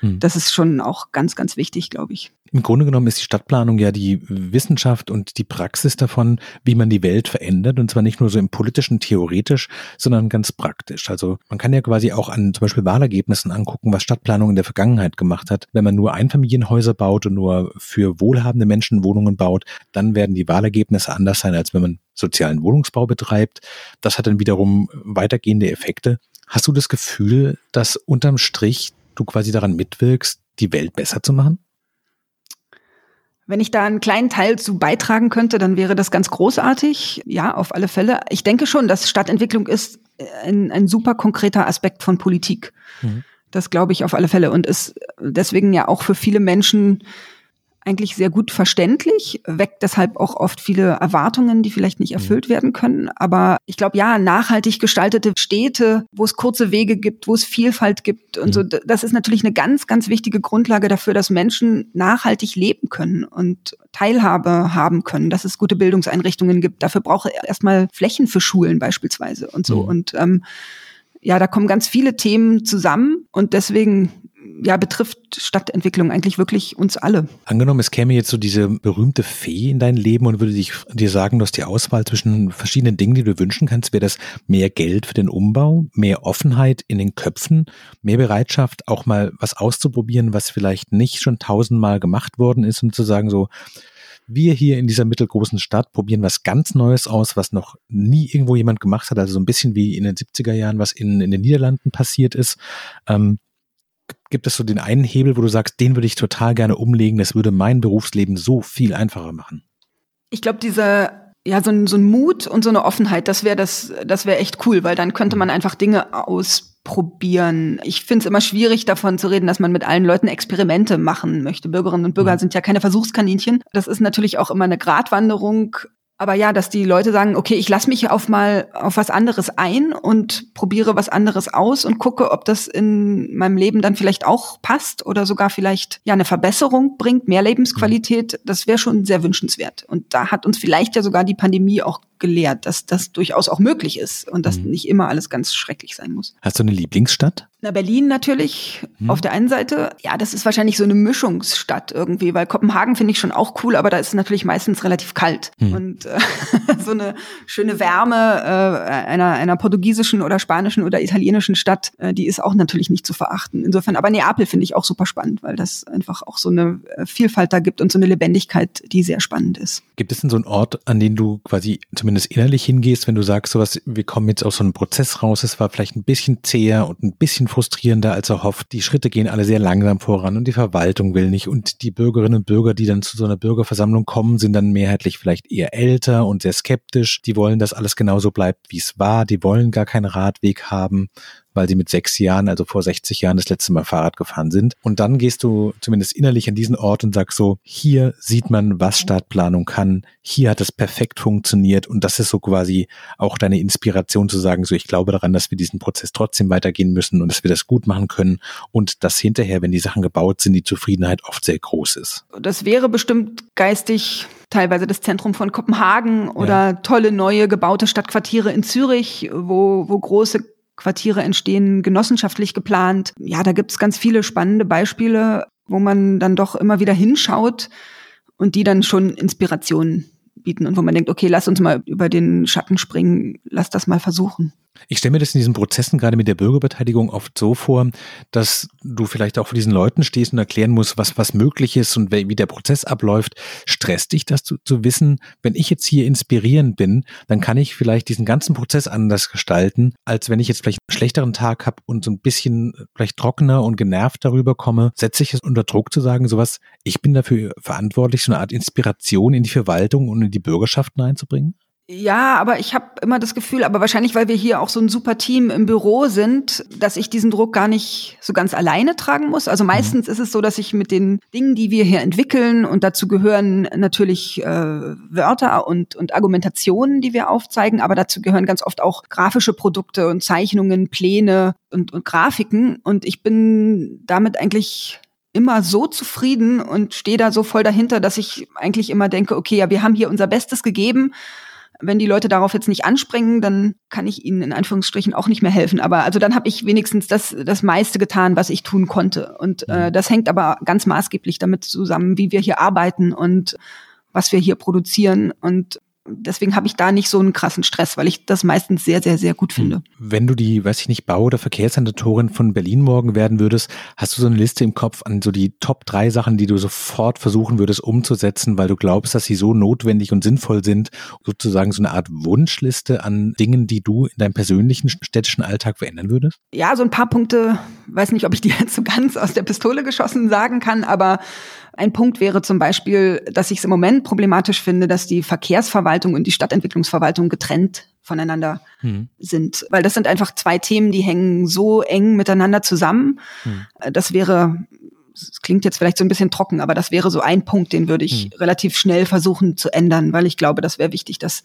Hm. Das ist schon auch ganz, ganz wichtig, glaube ich. Im Grunde genommen ist die Stadtplanung ja die Wissenschaft und die Praxis davon, wie man die Welt verändert. Und zwar nicht nur so im politischen, theoretisch, sondern ganz praktisch. Also man kann ja quasi auch an zum Beispiel Wahlergebnissen angucken, was Stadtplanung in der Vergangenheit gemacht hat. Wenn man nur Einfamilienhäuser baut und nur für wohlhabende Menschen Wohnungen baut, dann werden die Wahlergebnisse anders sein, als wenn man sozialen Wohnungsbau betreibt. Das hat dann wiederum weitergehende Effekte. Hast du das Gefühl, dass unterm Strich du quasi daran mitwirkst, die Welt besser zu machen? Wenn ich da einen kleinen Teil zu beitragen könnte, dann wäre das ganz großartig. Ja, auf alle Fälle. Ich denke schon, dass Stadtentwicklung ist ein, ein super konkreter Aspekt von Politik. Mhm. Das glaube ich auf alle Fälle und ist deswegen ja auch für viele Menschen eigentlich sehr gut verständlich, weckt deshalb auch oft viele Erwartungen, die vielleicht nicht mhm. erfüllt werden können. Aber ich glaube, ja, nachhaltig gestaltete Städte, wo es kurze Wege gibt, wo es Vielfalt gibt und so, mhm. das ist natürlich eine ganz, ganz wichtige Grundlage dafür, dass Menschen nachhaltig leben können und Teilhabe haben können, dass es gute Bildungseinrichtungen gibt. Dafür brauche ich erstmal Flächen für Schulen beispielsweise und so. Mhm. Und ähm, ja, da kommen ganz viele Themen zusammen und deswegen ja, betrifft Stadtentwicklung eigentlich wirklich uns alle. Angenommen, es käme jetzt so diese berühmte Fee in dein Leben und würde dich, dir sagen, du hast die Auswahl zwischen verschiedenen Dingen, die du wünschen kannst. Wäre das mehr Geld für den Umbau, mehr Offenheit in den Köpfen, mehr Bereitschaft, auch mal was auszuprobieren, was vielleicht nicht schon tausendmal gemacht worden ist und zu sagen so, wir hier in dieser mittelgroßen Stadt probieren was ganz Neues aus, was noch nie irgendwo jemand gemacht hat. Also so ein bisschen wie in den 70er Jahren, was in, in den Niederlanden passiert ist. Ähm, gibt es so den einen Hebel, wo du sagst, den würde ich total gerne umlegen, das würde mein Berufsleben so viel einfacher machen? Ich glaube, dieser ja, so ein, so ein Mut und so eine Offenheit, das wäre das, das wäre echt cool, weil dann könnte man einfach Dinge ausprobieren. Ich finde es immer schwierig, davon zu reden, dass man mit allen Leuten Experimente machen möchte. Bürgerinnen und Bürger mhm. sind ja keine Versuchskaninchen. Das ist natürlich auch immer eine Gratwanderung aber ja, dass die Leute sagen, okay, ich lasse mich auf mal auf was anderes ein und probiere was anderes aus und gucke, ob das in meinem Leben dann vielleicht auch passt oder sogar vielleicht ja eine Verbesserung bringt, mehr Lebensqualität, das wäre schon sehr wünschenswert. Und da hat uns vielleicht ja sogar die Pandemie auch gelehrt, dass das durchaus auch möglich ist und dass mhm. nicht immer alles ganz schrecklich sein muss. Hast du eine Lieblingsstadt? Na, Berlin natürlich hm. auf der einen Seite. Ja, das ist wahrscheinlich so eine Mischungsstadt irgendwie, weil Kopenhagen finde ich schon auch cool, aber da ist es natürlich meistens relativ kalt. Hm. Und äh, so eine schöne Wärme äh, einer, einer portugiesischen oder spanischen oder italienischen Stadt, äh, die ist auch natürlich nicht zu verachten. Insofern, aber Neapel finde ich auch super spannend, weil das einfach auch so eine äh, Vielfalt da gibt und so eine Lebendigkeit, die sehr spannend ist. Gibt es denn so einen Ort, an den du quasi zumindest innerlich hingehst, wenn du sagst, sowas, wir kommen jetzt aus so einem Prozess raus, es war vielleicht ein bisschen zäher und ein bisschen frustrierender als erhofft. Die Schritte gehen alle sehr langsam voran und die Verwaltung will nicht und die Bürgerinnen und Bürger, die dann zu so einer Bürgerversammlung kommen, sind dann mehrheitlich vielleicht eher älter und sehr skeptisch. Die wollen, dass alles genauso bleibt, wie es war. Die wollen gar keinen Radweg haben, weil sie mit sechs Jahren, also vor 60 Jahren, das letzte Mal Fahrrad gefahren sind. Und dann gehst du zumindest innerlich an diesen Ort und sagst so, hier sieht man, was Stadtplanung kann. Hier hat es perfekt funktioniert. Und das ist so quasi auch deine Inspiration zu sagen, so, ich glaube daran, dass wir diesen Prozess trotzdem weitergehen müssen und dass wir das gut machen können. Und dass hinterher, wenn die Sachen gebaut sind, die Zufriedenheit oft sehr groß ist. Das wäre bestimmt geistig teilweise das Zentrum von Kopenhagen oder ja. tolle neue gebaute Stadtquartiere in Zürich, wo, wo große Quartiere entstehen genossenschaftlich geplant. Ja, da gibt's ganz viele spannende Beispiele, wo man dann doch immer wieder hinschaut und die dann schon Inspirationen bieten und wo man denkt, okay, lass uns mal über den Schatten springen, lass das mal versuchen. Ich stelle mir das in diesen Prozessen gerade mit der Bürgerbeteiligung oft so vor, dass du vielleicht auch vor diesen Leuten stehst und erklären musst, was, was möglich ist und wie der Prozess abläuft. Stresst dich das zu, zu wissen, wenn ich jetzt hier inspirierend bin, dann kann ich vielleicht diesen ganzen Prozess anders gestalten, als wenn ich jetzt vielleicht einen schlechteren Tag habe und so ein bisschen vielleicht trockener und genervt darüber komme. Setze ich es unter Druck zu sagen, sowas, ich bin dafür verantwortlich, so eine Art Inspiration in die Verwaltung und in die Bürgerschaften einzubringen? Ja, aber ich habe immer das Gefühl, aber wahrscheinlich, weil wir hier auch so ein super Team im Büro sind, dass ich diesen Druck gar nicht so ganz alleine tragen muss. Also meistens mhm. ist es so, dass ich mit den Dingen, die wir hier entwickeln, und dazu gehören natürlich äh, Wörter und, und Argumentationen, die wir aufzeigen, aber dazu gehören ganz oft auch grafische Produkte und Zeichnungen, Pläne und, und Grafiken. Und ich bin damit eigentlich immer so zufrieden und stehe da so voll dahinter, dass ich eigentlich immer denke, okay, ja, wir haben hier unser Bestes gegeben wenn die Leute darauf jetzt nicht anspringen, dann kann ich ihnen in Anführungsstrichen auch nicht mehr helfen. Aber also dann habe ich wenigstens das, das meiste getan, was ich tun konnte. Und äh, mhm. das hängt aber ganz maßgeblich damit zusammen, wie wir hier arbeiten und was wir hier produzieren. Und deswegen habe ich da nicht so einen krassen Stress, weil ich das meistens sehr, sehr, sehr gut finde. Wenn du die, weiß ich nicht, Bau- oder Verkehrssenatorin von Berlin morgen werden würdest, hast du so eine Liste im Kopf an so die Top drei Sachen, die du sofort versuchen würdest umzusetzen, weil du glaubst, dass sie so notwendig und sinnvoll sind, sozusagen so eine Art Wunschliste an Dingen, die du in deinem persönlichen städtischen Alltag verändern würdest? Ja, so ein paar Punkte, weiß nicht, ob ich die jetzt so ganz aus der Pistole geschossen sagen kann, aber ein Punkt wäre zum Beispiel, dass ich es im Moment problematisch finde, dass die Verkehrsverwaltung und die Stadtentwicklungsverwaltung getrennt voneinander hm. sind. Weil das sind einfach zwei Themen, die hängen so eng miteinander zusammen. Hm. Das wäre es klingt jetzt vielleicht so ein bisschen trocken, aber das wäre so ein Punkt, den würde ich mhm. relativ schnell versuchen zu ändern, weil ich glaube, das wäre wichtig, dass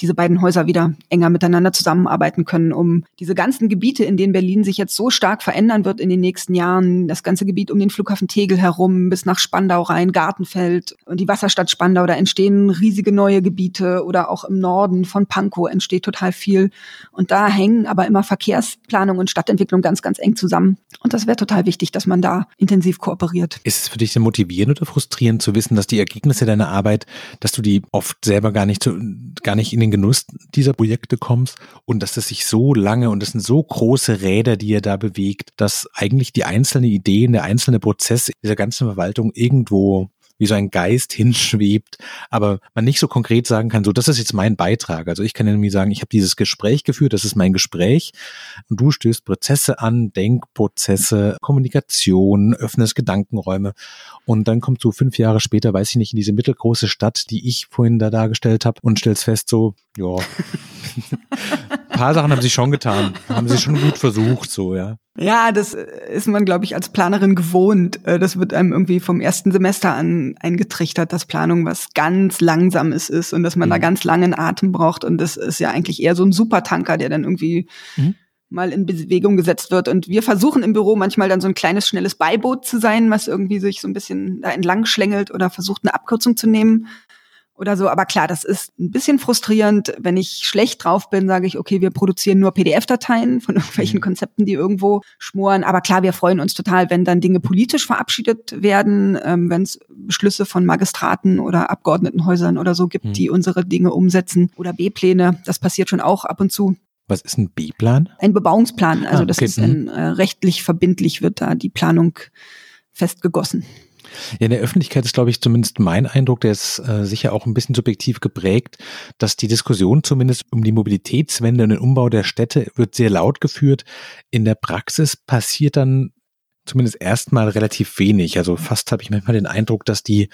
diese beiden Häuser wieder enger miteinander zusammenarbeiten können, um diese ganzen Gebiete, in denen Berlin sich jetzt so stark verändern wird in den nächsten Jahren, das ganze Gebiet um den Flughafen Tegel herum bis nach Spandau rein, Gartenfeld und die Wasserstadt Spandau, da entstehen riesige neue Gebiete oder auch im Norden von Pankow entsteht total viel und da hängen aber immer Verkehrsplanung und Stadtentwicklung ganz, ganz eng zusammen und das wäre total wichtig, dass man da intensiv kooperiert kooperiert. Ist es für dich denn motivierend oder frustrierend zu wissen, dass die Ergebnisse deiner Arbeit, dass du die oft selber gar nicht, zu, gar nicht in den Genuss dieser Projekte kommst und dass das sich so lange und das sind so große Räder, die ihr da bewegt, dass eigentlich die einzelne Ideen, der einzelne Prozess dieser ganzen Verwaltung irgendwo wie so ein Geist hinschwebt, aber man nicht so konkret sagen kann, so das ist jetzt mein Beitrag. Also ich kann irgendwie sagen, ich habe dieses Gespräch geführt, das ist mein Gespräch und du stößt Prozesse an, Denkprozesse, Kommunikation, öffnest Gedankenräume und dann kommst du fünf Jahre später, weiß ich nicht, in diese mittelgroße Stadt, die ich vorhin da dargestellt habe und stellst fest, so, ja, paar Sachen haben sie schon getan, haben sie schon gut versucht, so, ja. Ja, das ist man, glaube ich, als Planerin gewohnt. Äh, das wird einem irgendwie vom ersten Semester an eingetrichtert, dass Planung was ganz Langsames ist und dass man mhm. da ganz langen Atem braucht. Und das ist ja eigentlich eher so ein Supertanker, der dann irgendwie mhm. mal in Bewegung gesetzt wird. Und wir versuchen im Büro manchmal dann so ein kleines, schnelles Beiboot zu sein, was irgendwie sich so ein bisschen da entlang schlängelt oder versucht, eine Abkürzung zu nehmen oder so. Aber klar, das ist ein bisschen frustrierend. Wenn ich schlecht drauf bin, sage ich, okay, wir produzieren nur PDF-Dateien von irgendwelchen mhm. Konzepten, die irgendwo schmoren. Aber klar, wir freuen uns total, wenn dann Dinge politisch verabschiedet werden, ähm, wenn es Beschlüsse von Magistraten oder Abgeordnetenhäusern oder so gibt, mhm. die unsere Dinge umsetzen oder B-Pläne. Das passiert schon auch ab und zu. Was ist ein B-Plan? Ein Bebauungsplan. Also ah, okay. das ist ein, mhm. äh, rechtlich verbindlich wird da die Planung festgegossen. Ja, in der Öffentlichkeit ist, glaube ich, zumindest mein Eindruck, der ist äh, sicher auch ein bisschen subjektiv geprägt, dass die Diskussion zumindest um die Mobilitätswende und den Umbau der Städte wird sehr laut geführt. In der Praxis passiert dann zumindest erstmal relativ wenig. Also fast habe ich manchmal den Eindruck, dass die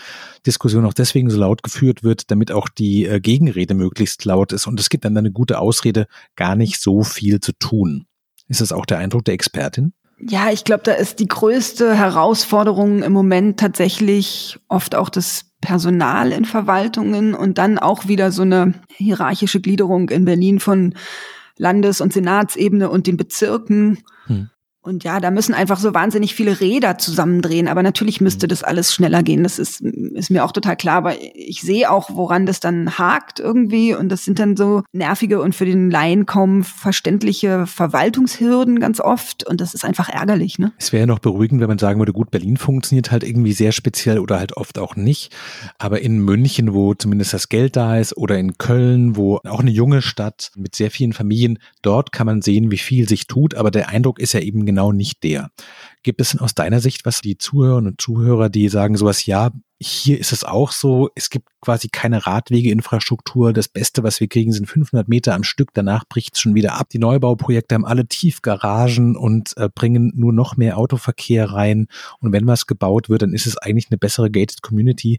Diskussion auch deswegen so laut geführt wird, damit auch die äh, Gegenrede möglichst laut ist. Und es gibt dann eine gute Ausrede, gar nicht so viel zu tun. Ist das auch der Eindruck der Expertin? Ja, ich glaube, da ist die größte Herausforderung im Moment tatsächlich oft auch das Personal in Verwaltungen und dann auch wieder so eine hierarchische Gliederung in Berlin von Landes- und Senatsebene und den Bezirken. Hm. Und ja, da müssen einfach so wahnsinnig viele Räder zusammendrehen. Aber natürlich müsste das alles schneller gehen. Das ist, ist mir auch total klar. Aber ich sehe auch, woran das dann hakt irgendwie. Und das sind dann so nervige und für den Laien kaum verständliche Verwaltungshürden ganz oft. Und das ist einfach ärgerlich. Ne? Es wäre ja noch beruhigend, wenn man sagen würde, gut, Berlin funktioniert halt irgendwie sehr speziell oder halt oft auch nicht. Aber in München, wo zumindest das Geld da ist, oder in Köln, wo auch eine junge Stadt mit sehr vielen Familien, dort kann man sehen, wie viel sich tut. Aber der Eindruck ist ja eben genau nicht der. Gibt es denn aus deiner Sicht, was die Zuhörerinnen und Zuhörer, die sagen sowas, ja, hier ist es auch so, es gibt quasi keine Radwegeinfrastruktur. Das Beste, was wir kriegen, sind 500 Meter am Stück. Danach bricht es schon wieder ab. Die Neubauprojekte haben alle Tiefgaragen und äh, bringen nur noch mehr Autoverkehr rein. Und wenn was gebaut wird, dann ist es eigentlich eine bessere gated Community.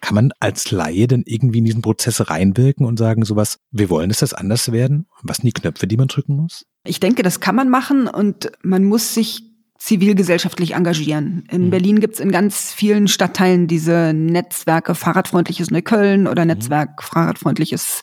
Kann man als Laie denn irgendwie in diesen Prozess reinwirken und sagen sowas, wir wollen, dass das anders werden? Was sind die Knöpfe, die man drücken muss? Ich denke, das kann man machen und man muss sich zivilgesellschaftlich engagieren. In mhm. Berlin gibt es in ganz vielen Stadtteilen diese Netzwerke Fahrradfreundliches Neukölln oder mhm. Netzwerk Fahrradfreundliches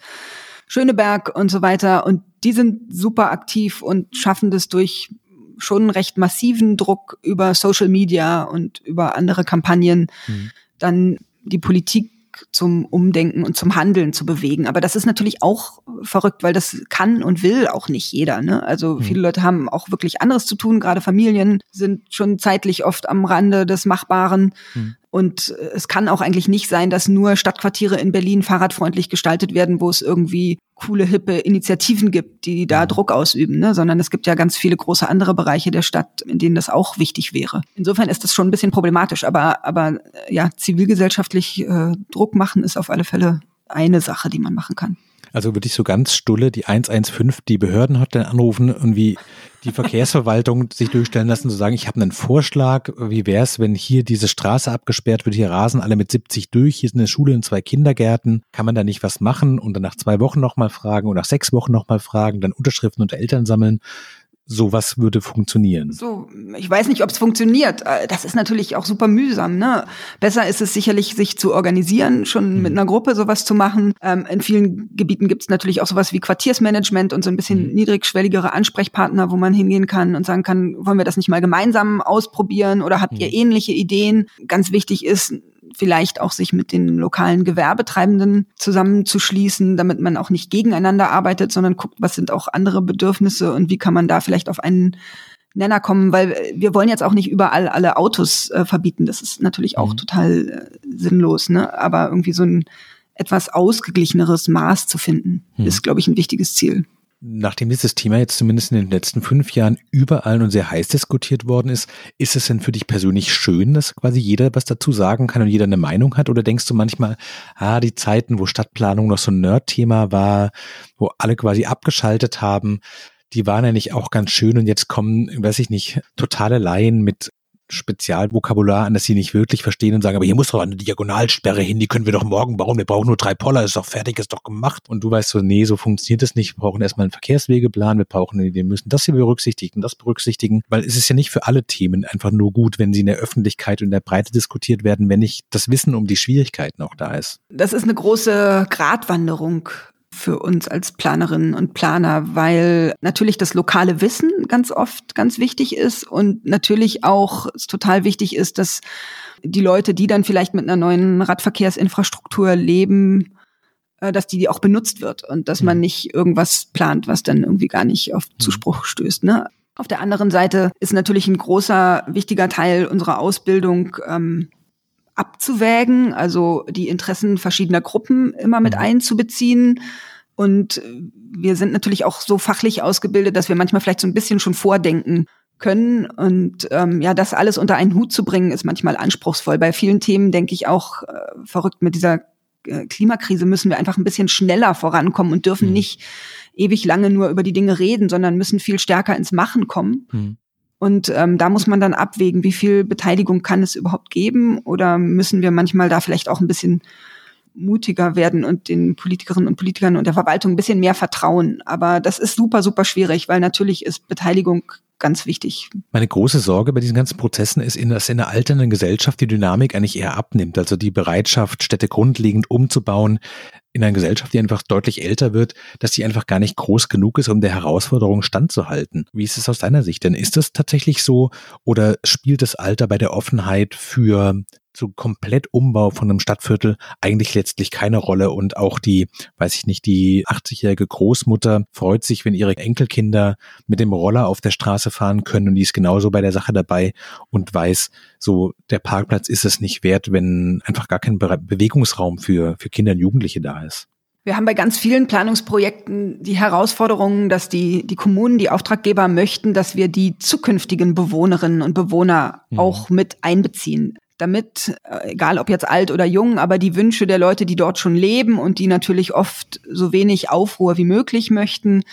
Schöneberg und so weiter. Und die sind super aktiv und schaffen das durch schon recht massiven Druck über Social Media und über andere Kampagnen, mhm. dann die Politik zum Umdenken und zum Handeln zu bewegen. Aber das ist natürlich auch verrückt, weil das kann und will auch nicht jeder. Ne? Also mhm. viele Leute haben auch wirklich anderes zu tun. Gerade Familien sind schon zeitlich oft am Rande des Machbaren. Mhm. Und es kann auch eigentlich nicht sein, dass nur Stadtquartiere in Berlin fahrradfreundlich gestaltet werden, wo es irgendwie coole, hippe Initiativen gibt, die da mhm. Druck ausüben, ne? sondern es gibt ja ganz viele große andere Bereiche der Stadt, in denen das auch wichtig wäre. Insofern ist das schon ein bisschen problematisch, aber, aber ja, zivilgesellschaftlich äh, Druck machen ist auf alle Fälle eine Sache, die man machen kann. Also würde ich so ganz stulle die 115 die Behördenhotline anrufen und wie die Verkehrsverwaltung sich durchstellen lassen, zu sagen, ich habe einen Vorschlag, wie wäre es, wenn hier diese Straße abgesperrt wird, hier rasen alle mit 70 durch, hier ist eine Schule und zwei Kindergärten, kann man da nicht was machen und dann nach zwei Wochen nochmal fragen oder nach sechs Wochen nochmal fragen, dann Unterschriften unter Eltern sammeln sowas würde funktionieren. So, ich weiß nicht, ob es funktioniert. Äh, das ist natürlich auch super mühsam. Ne? Besser ist es sicherlich, sich zu organisieren, schon mhm. mit einer Gruppe sowas zu machen. Ähm, in vielen Gebieten gibt es natürlich auch sowas wie Quartiersmanagement und so ein bisschen mhm. niedrigschwelligere Ansprechpartner, wo man hingehen kann und sagen kann, wollen wir das nicht mal gemeinsam ausprobieren oder habt mhm. ihr ähnliche Ideen? Ganz wichtig ist, vielleicht auch sich mit den lokalen Gewerbetreibenden zusammenzuschließen, damit man auch nicht gegeneinander arbeitet, sondern guckt, was sind auch andere Bedürfnisse und wie kann man da vielleicht auf einen Nenner kommen, weil wir wollen jetzt auch nicht überall alle Autos äh, verbieten. Das ist natürlich auch mhm. total äh, sinnlos, ne? Aber irgendwie so ein etwas ausgeglicheneres Maß zu finden, mhm. ist, glaube ich, ein wichtiges Ziel nachdem dieses Thema jetzt zumindest in den letzten fünf Jahren überall und sehr heiß diskutiert worden ist, ist es denn für dich persönlich schön, dass quasi jeder was dazu sagen kann und jeder eine Meinung hat? Oder denkst du manchmal, ah, die Zeiten, wo Stadtplanung noch so ein Nerd-Thema war, wo alle quasi abgeschaltet haben, die waren ja nicht auch ganz schön und jetzt kommen, weiß ich nicht, totale Laien mit Spezialvokabular an, das sie nicht wirklich verstehen und sagen, aber hier muss doch eine Diagonalsperre hin, die können wir doch morgen bauen, wir brauchen nur drei Poller, ist doch fertig, ist doch gemacht. Und du weißt so, nee, so funktioniert es nicht. Wir brauchen erstmal einen Verkehrswegeplan, wir brauchen, wir müssen das hier berücksichtigen, das berücksichtigen, weil es ist ja nicht für alle Themen einfach nur gut, wenn sie in der Öffentlichkeit und in der Breite diskutiert werden, wenn nicht das Wissen um die Schwierigkeiten auch da ist. Das ist eine große Gratwanderung für uns als Planerinnen und Planer, weil natürlich das lokale Wissen ganz oft ganz wichtig ist und natürlich auch es total wichtig ist, dass die Leute, die dann vielleicht mit einer neuen Radverkehrsinfrastruktur leben, äh, dass die auch benutzt wird und dass man mhm. nicht irgendwas plant, was dann irgendwie gar nicht auf mhm. Zuspruch stößt. Ne? Auf der anderen Seite ist natürlich ein großer, wichtiger Teil unserer Ausbildung ähm, abzuwägen, also die Interessen verschiedener Gruppen immer mit mhm. einzubeziehen. Und wir sind natürlich auch so fachlich ausgebildet, dass wir manchmal vielleicht so ein bisschen schon vordenken können. Und ähm, ja, das alles unter einen Hut zu bringen, ist manchmal anspruchsvoll. Bei vielen Themen denke ich auch äh, verrückt mit dieser äh, Klimakrise müssen wir einfach ein bisschen schneller vorankommen und dürfen mhm. nicht ewig lange nur über die Dinge reden, sondern müssen viel stärker ins Machen kommen. Mhm. Und ähm, da muss man dann abwägen, wie viel Beteiligung kann es überhaupt geben oder müssen wir manchmal da vielleicht auch ein bisschen mutiger werden und den Politikerinnen und Politikern und der Verwaltung ein bisschen mehr vertrauen. Aber das ist super, super schwierig, weil natürlich ist Beteiligung ganz wichtig. Meine große Sorge bei diesen ganzen Prozessen ist, dass in der alternden Gesellschaft die Dynamik eigentlich eher abnimmt. Also die Bereitschaft, Städte grundlegend umzubauen, in einer Gesellschaft, die einfach deutlich älter wird, dass die einfach gar nicht groß genug ist, um der Herausforderung standzuhalten. Wie ist es aus deiner Sicht denn? Ist das tatsächlich so oder spielt das Alter bei der Offenheit für so komplett Umbau von einem Stadtviertel eigentlich letztlich keine Rolle und auch die, weiß ich nicht, die 80-jährige Großmutter freut sich, wenn ihre Enkelkinder mit dem Roller auf der Straße fahren können und die ist genauso bei der Sache dabei und weiß, so der Parkplatz ist es nicht wert, wenn einfach gar kein Be Bewegungsraum für, für Kinder und Jugendliche da ist. Wir haben bei ganz vielen Planungsprojekten die Herausforderungen, dass die, die Kommunen, die Auftraggeber möchten, dass wir die zukünftigen Bewohnerinnen und Bewohner mhm. auch mit einbeziehen damit, äh, egal ob jetzt alt oder jung, aber die Wünsche der Leute, die dort schon leben und die natürlich oft so wenig Aufruhr wie möglich möchten,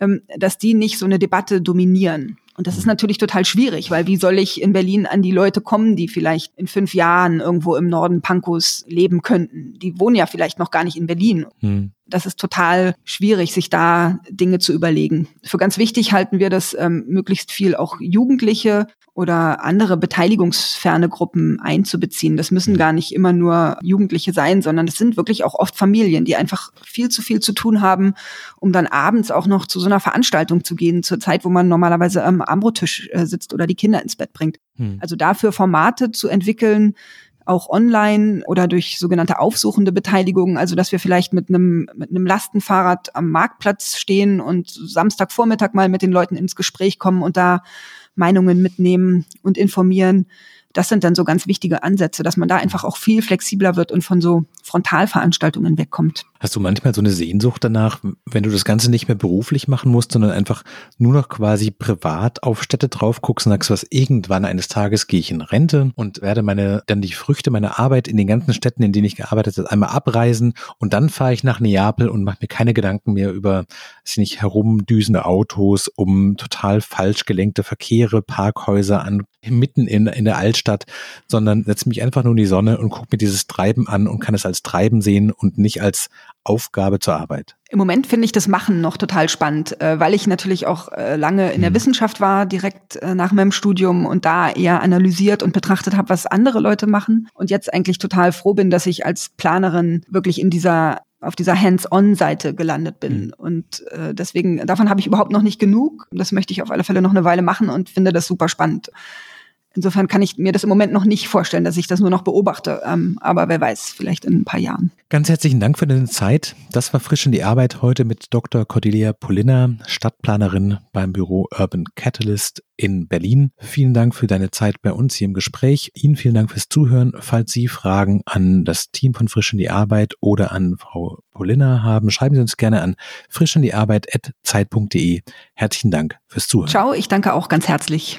ähm, dass die nicht so eine Debatte dominieren. Und das ist natürlich total schwierig, weil wie soll ich in Berlin an die Leute kommen, die vielleicht in fünf Jahren irgendwo im Norden Pankows leben könnten? Die wohnen ja vielleicht noch gar nicht in Berlin. Hm. Das ist total schwierig, sich da Dinge zu überlegen. Für ganz wichtig halten wir, dass ähm, möglichst viel auch Jugendliche oder andere beteiligungsferne Gruppen einzubeziehen. Das müssen mhm. gar nicht immer nur Jugendliche sein, sondern es sind wirklich auch oft Familien, die einfach viel zu viel zu tun haben, um dann abends auch noch zu so einer Veranstaltung zu gehen, zur Zeit, wo man normalerweise am Armbrottisch äh, sitzt oder die Kinder ins Bett bringt. Hm. Also dafür Formate zu entwickeln, auch online oder durch sogenannte aufsuchende Beteiligung, also dass wir vielleicht mit einem mit einem Lastenfahrrad am Marktplatz stehen und Samstagvormittag mal mit den Leuten ins Gespräch kommen und da Meinungen mitnehmen und informieren. Das sind dann so ganz wichtige Ansätze, dass man da einfach auch viel flexibler wird und von so Frontalveranstaltungen wegkommt. Hast du manchmal so eine Sehnsucht danach, wenn du das Ganze nicht mehr beruflich machen musst, sondern einfach nur noch quasi privat auf Städte drauf guckst und sagst, was irgendwann eines Tages gehe ich in Rente und werde meine, dann die Früchte meiner Arbeit in den ganzen Städten, in denen ich gearbeitet habe, einmal abreisen und dann fahre ich nach Neapel und mache mir keine Gedanken mehr über, weiß nicht, herumdüsende Autos, um total falsch gelenkte Verkehre, Parkhäuser an, mitten in, in der Altstadt, sondern setze mich einfach nur in die Sonne und gucke mir dieses Treiben an und kann es als Treiben sehen und nicht als Aufgabe zur Arbeit? Im Moment finde ich das Machen noch total spannend, äh, weil ich natürlich auch äh, lange in der hm. Wissenschaft war, direkt äh, nach meinem Studium und da eher analysiert und betrachtet habe, was andere Leute machen. Und jetzt eigentlich total froh bin, dass ich als Planerin wirklich in dieser auf dieser Hands-on-Seite gelandet bin. Mhm. Und äh, deswegen, davon habe ich überhaupt noch nicht genug. Das möchte ich auf alle Fälle noch eine Weile machen und finde das super spannend. Insofern kann ich mir das im Moment noch nicht vorstellen, dass ich das nur noch beobachte. Ähm, aber wer weiß, vielleicht in ein paar Jahren. Ganz herzlichen Dank für deine Zeit. Das war frisch in die Arbeit heute mit Dr. Cordelia Polina, Stadtplanerin beim Büro Urban Catalyst in Berlin. Vielen Dank für deine Zeit bei uns hier im Gespräch. Ihnen vielen Dank fürs Zuhören. Falls Sie Fragen an das Team von Frisch in die Arbeit oder an Frau Polina haben, schreiben Sie uns gerne an frischinDieArbeit.zeit.de. Herzlichen Dank fürs Zuhören. Ciao, ich danke auch ganz herzlich.